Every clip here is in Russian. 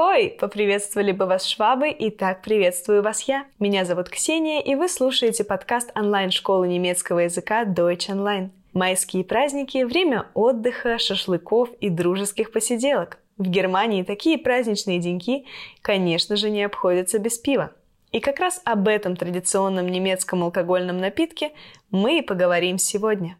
Ахой! Поприветствовали бы вас швабы, и так приветствую вас я. Меня зовут Ксения, и вы слушаете подкаст онлайн-школы немецкого языка Deutsch Online. Майские праздники – время отдыха, шашлыков и дружеских посиделок. В Германии такие праздничные деньки, конечно же, не обходятся без пива. И как раз об этом традиционном немецком алкогольном напитке мы и поговорим сегодня.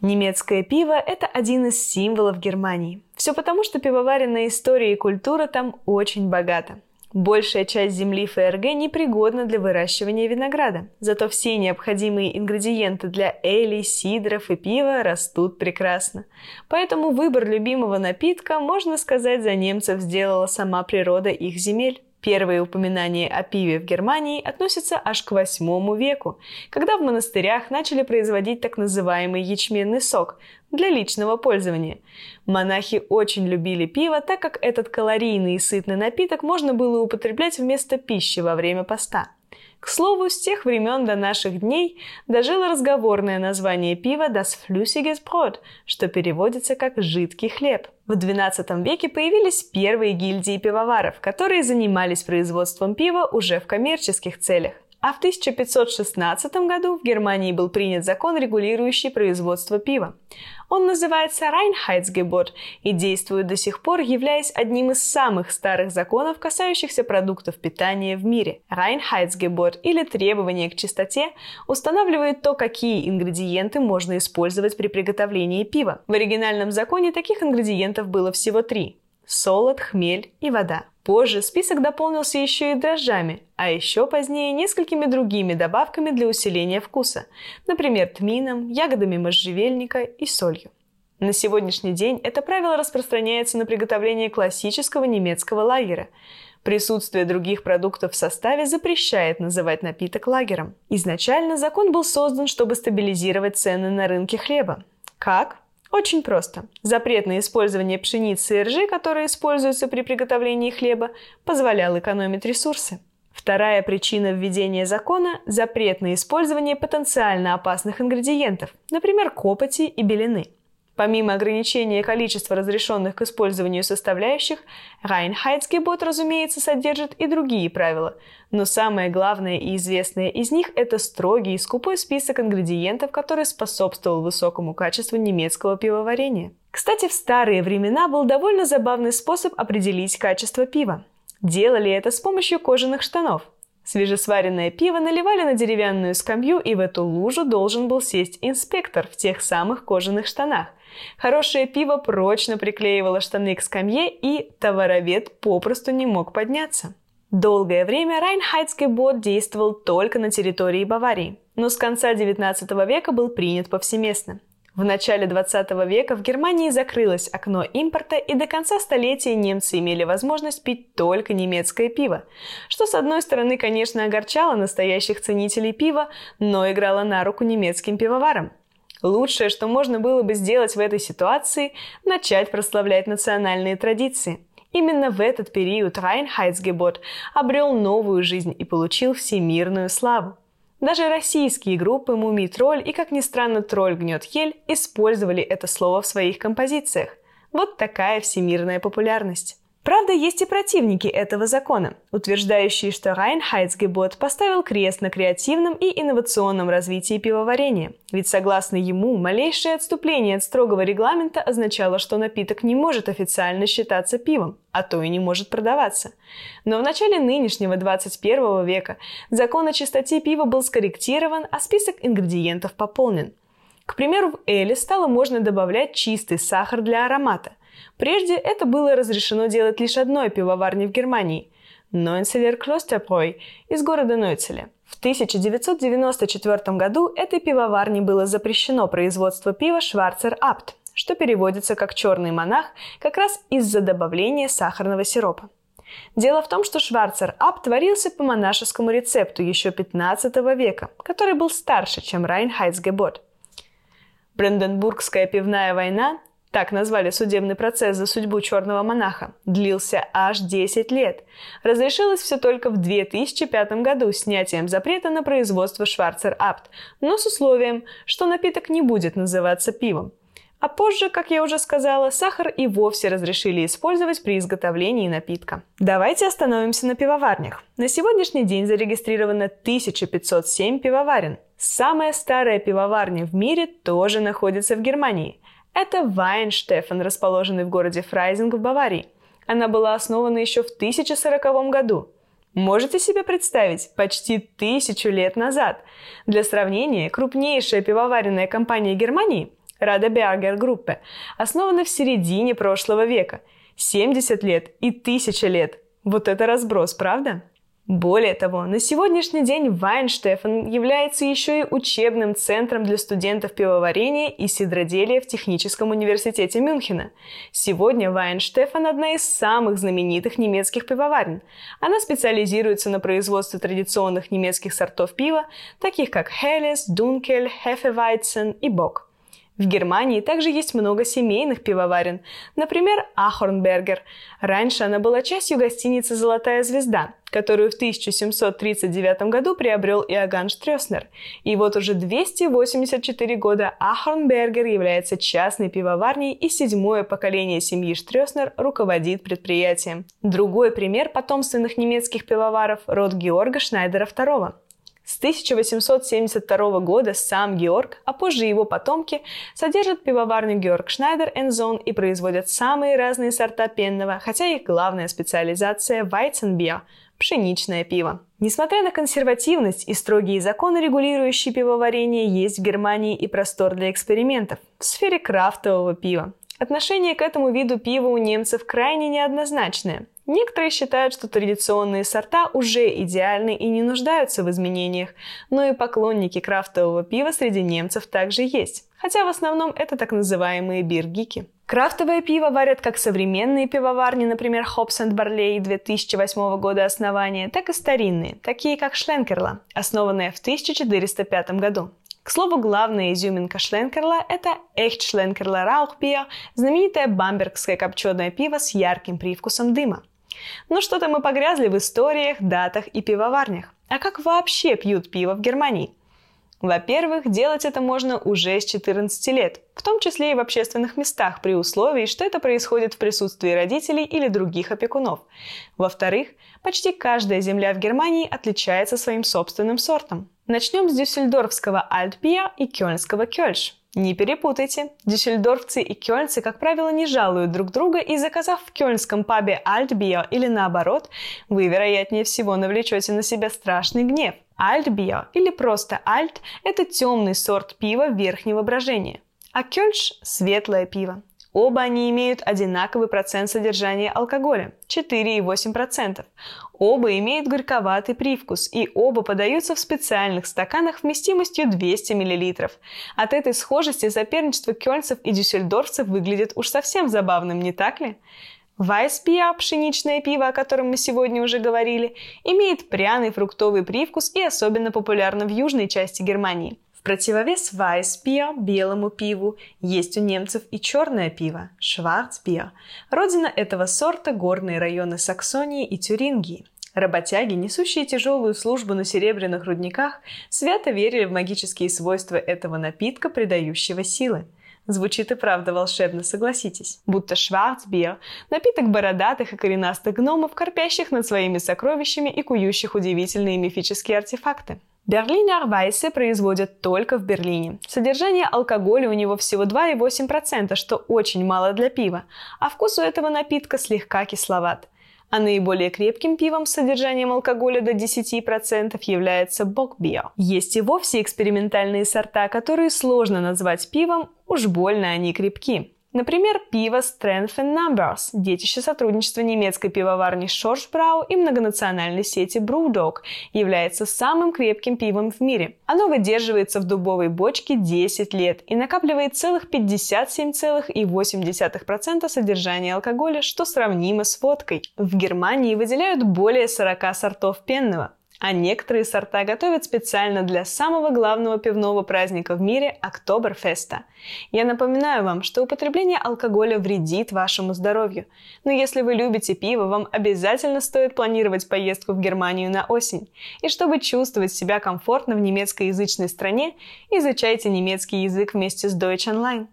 Немецкое пиво – это один из символов Германии. Все потому, что пивоваренная история и культура там очень богата. Большая часть земли ФРГ непригодна для выращивания винограда, зато все необходимые ингредиенты для эли, сидров и пива растут прекрасно. Поэтому выбор любимого напитка, можно сказать, за немцев сделала сама природа их земель. Первые упоминания о пиве в Германии относятся аж к восьмому веку, когда в монастырях начали производить так называемый ячменный сок для личного пользования. Монахи очень любили пиво, так как этот калорийный и сытный напиток можно было употреблять вместо пищи во время поста. К слову, с тех времен до наших дней дожило разговорное название пива «Das flüssiges Brot», что переводится как «жидкий хлеб». В XII веке появились первые гильдии пивоваров, которые занимались производством пива уже в коммерческих целях. А в 1516 году в Германии был принят закон, регулирующий производство пива. Он называется Reinheitsgebot и действует до сих пор, являясь одним из самых старых законов, касающихся продуктов питания в мире. Reinheitsgebot или требование к чистоте устанавливает то, какие ингредиенты можно использовать при приготовлении пива. В оригинальном законе таких ингредиентов было всего три – солод, хмель и вода. Позже список дополнился еще и дрожжами, а еще позднее несколькими другими добавками для усиления вкуса, например, тмином, ягодами можжевельника и солью. На сегодняшний день это правило распространяется на приготовление классического немецкого лагера. Присутствие других продуктов в составе запрещает называть напиток лагером. Изначально закон был создан, чтобы стабилизировать цены на рынке хлеба. Как? Очень просто. Запрет на использование пшеницы и ржи, которые используются при приготовлении хлеба, позволял экономить ресурсы. Вторая причина введения закона – запрет на использование потенциально опасных ингредиентов, например, копоти и белины – Помимо ограничения количества разрешенных к использованию составляющих, Reinheitsgebot, разумеется, содержит и другие правила. Но самое главное и известное из них – это строгий и скупой список ингредиентов, который способствовал высокому качеству немецкого пивоварения. Кстати, в старые времена был довольно забавный способ определить качество пива. Делали это с помощью кожаных штанов – Свежесваренное пиво наливали на деревянную скамью, и в эту лужу должен был сесть инспектор в тех самых кожаных штанах. Хорошее пиво прочно приклеивало штаны к скамье, и товаровед попросту не мог подняться. Долгое время Райнхайдский бот действовал только на территории Баварии, но с конца XIX века был принят повсеместно. В начале 20 века в Германии закрылось окно импорта, и до конца столетия немцы имели возможность пить только немецкое пиво, что с одной стороны, конечно, огорчало настоящих ценителей пива, но играло на руку немецким пивоварам. Лучшее, что можно было бы сделать в этой ситуации – начать прославлять национальные традиции. Именно в этот период Райнхайцгебот обрел новую жизнь и получил всемирную славу. Даже российские группы «Мумий тролль» и, как ни странно, «Тролль гнет ель» использовали это слово в своих композициях. Вот такая всемирная популярность. Правда, есть и противники этого закона, утверждающие, что Райнхайцгебот поставил крест на креативном и инновационном развитии пивоварения. Ведь согласно ему, малейшее отступление от строгого регламента означало, что напиток не может официально считаться пивом, а то и не может продаваться. Но в начале нынешнего 21 века закон о чистоте пива был скорректирован, а список ингредиентов пополнен. К примеру, в Эле стало можно добавлять чистый сахар для аромата – Прежде это было разрешено делать лишь одной пивоварне в Германии – Нойнцелер Клостерброй из города Нойцеля. В 1994 году этой пивоварне было запрещено производство пива Шварцер Апт, что переводится как «черный монах» как раз из-за добавления сахарного сиропа. Дело в том, что Шварцер Ап творился по монашескому рецепту еще 15 века, который был старше, чем Райнхайцгебот. Бранденбургская пивная война так назвали судебный процесс за судьбу черного монаха, длился аж 10 лет. Разрешилось все только в 2005 году снятием запрета на производство Шварцер Апт, но с условием, что напиток не будет называться пивом. А позже, как я уже сказала, сахар и вовсе разрешили использовать при изготовлении напитка. Давайте остановимся на пивоварнях. На сегодняшний день зарегистрировано 1507 пивоварен. Самая старая пивоварня в мире тоже находится в Германии – это Вайнштефен, расположенный в городе Фрайзинг в Баварии. Она была основана еще в 1040 году. Можете себе представить, почти тысячу лет назад. Для сравнения, крупнейшая пивоваренная компания Германии, Radeberger Gruppe, основана в середине прошлого века. 70 лет и 1000 лет. Вот это разброс, правда? Более того, на сегодняшний день Вайнштефен является еще и учебным центром для студентов пивоварения и сидроделия в Техническом университете Мюнхена. Сегодня Вайнштефен – одна из самых знаменитых немецких пивоварен. Она специализируется на производстве традиционных немецких сортов пива, таких как Helles, Dunkel, Hefeweizen и Bock. В Германии также есть много семейных пивоварен, например, Ахорнбергер. Раньше она была частью гостиницы «Золотая звезда», которую в 1739 году приобрел Иоганн Штрёснер. И вот уже 284 года Ахорнбергер является частной пивоварней, и седьмое поколение семьи Штрёснер руководит предприятием. Другой пример потомственных немецких пивоваров – род Георга Шнайдера II. С 1872 года сам Георг, а позже его потомки, содержат пивоварню Георг Шнайдер Зон и производят самые разные сорта пенного, хотя их главная специализация – Weizenbier – пшеничное пиво. Несмотря на консервативность и строгие законы, регулирующие пивоварение, есть в Германии и простор для экспериментов в сфере крафтового пива. Отношение к этому виду пива у немцев крайне неоднозначное. Некоторые считают, что традиционные сорта уже идеальны и не нуждаются в изменениях, но и поклонники крафтового пива среди немцев также есть, хотя в основном это так называемые биргики. Крафтовое пиво варят как современные пивоварни, например, Hops and Barley 2008 года основания, так и старинные, такие как Шленкерла, основанная в 1405 году. К слову, главная изюминка Шленкерла – это Echt Schlenkerla Rauchbier, знаменитое бамбергское копченое пиво с ярким привкусом дыма. Ну что-то мы погрязли в историях, датах и пивоварнях. А как вообще пьют пиво в Германии? Во-первых, делать это можно уже с 14 лет, в том числе и в общественных местах, при условии, что это происходит в присутствии родителей или других опекунов. Во-вторых, почти каждая земля в Германии отличается своим собственным сортом. Начнем с дюссельдорфского Альтбия и кёльнского Кёльш. Не перепутайте. Дюссельдорфцы и кёльнцы, как правило, не жалуют друг друга, и заказав в кёльнском пабе Альтбио или наоборот, вы, вероятнее всего, навлечете на себя страшный гнев. Альтбио или просто Альт – это темный сорт пива верхнего брожения, а кёльш – светлое пиво. Оба они имеют одинаковый процент содержания алкоголя – 4,8%. Оба имеют горьковатый привкус, и оба подаются в специальных стаканах вместимостью 200 мл. От этой схожести соперничество кёльцев и дюссельдорфцев выглядит уж совсем забавным, не так ли? Вайспиа, пшеничное пиво, о котором мы сегодня уже говорили, имеет пряный фруктовый привкус и особенно популярно в южной части Германии – противовес Вайсбиer, белому пиву, есть у немцев и черное пиво, Шварцбиer. Родина этого сорта – горные районы Саксонии и Тюрингии. Работяги, несущие тяжелую службу на серебряных рудниках, свято верили в магические свойства этого напитка, придающего силы. Звучит и правда волшебно, согласитесь. Будто Шварцбиер – напиток бородатых и коренастых гномов, корпящих над своими сокровищами и кующих удивительные мифические артефакты. Берлинер Вайсе производят только в Берлине. Содержание алкоголя у него всего 2,8%, что очень мало для пива, а вкус у этого напитка слегка кисловат. А наиболее крепким пивом с содержанием алкоголя до 10% является Бокбио. Есть и вовсе экспериментальные сорта, которые сложно назвать пивом, уж больно они крепки. Например, пиво Strength and Numbers, детище сотрудничества немецкой пивоварни Schorschbrau и многонациональной сети Brewdog, является самым крепким пивом в мире. Оно выдерживается в дубовой бочке 10 лет и накапливает целых 57,8% содержания алкоголя, что сравнимо с водкой. В Германии выделяют более 40 сортов пенного. А некоторые сорта готовят специально для самого главного пивного праздника в мире – Октоберфеста. Я напоминаю вам, что употребление алкоголя вредит вашему здоровью, но если вы любите пиво, вам обязательно стоит планировать поездку в Германию на осень. И чтобы чувствовать себя комфортно в немецкоязычной стране, изучайте немецкий язык вместе с Deutsch Online.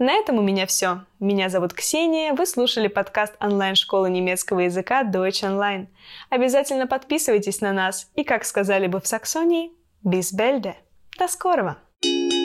На этом у меня все. Меня зовут Ксения, вы слушали подкаст онлайн-школы немецкого языка Deutsch Online. Обязательно подписывайтесь на нас и, как сказали бы в Саксонии, bis belde. До скорого! thank you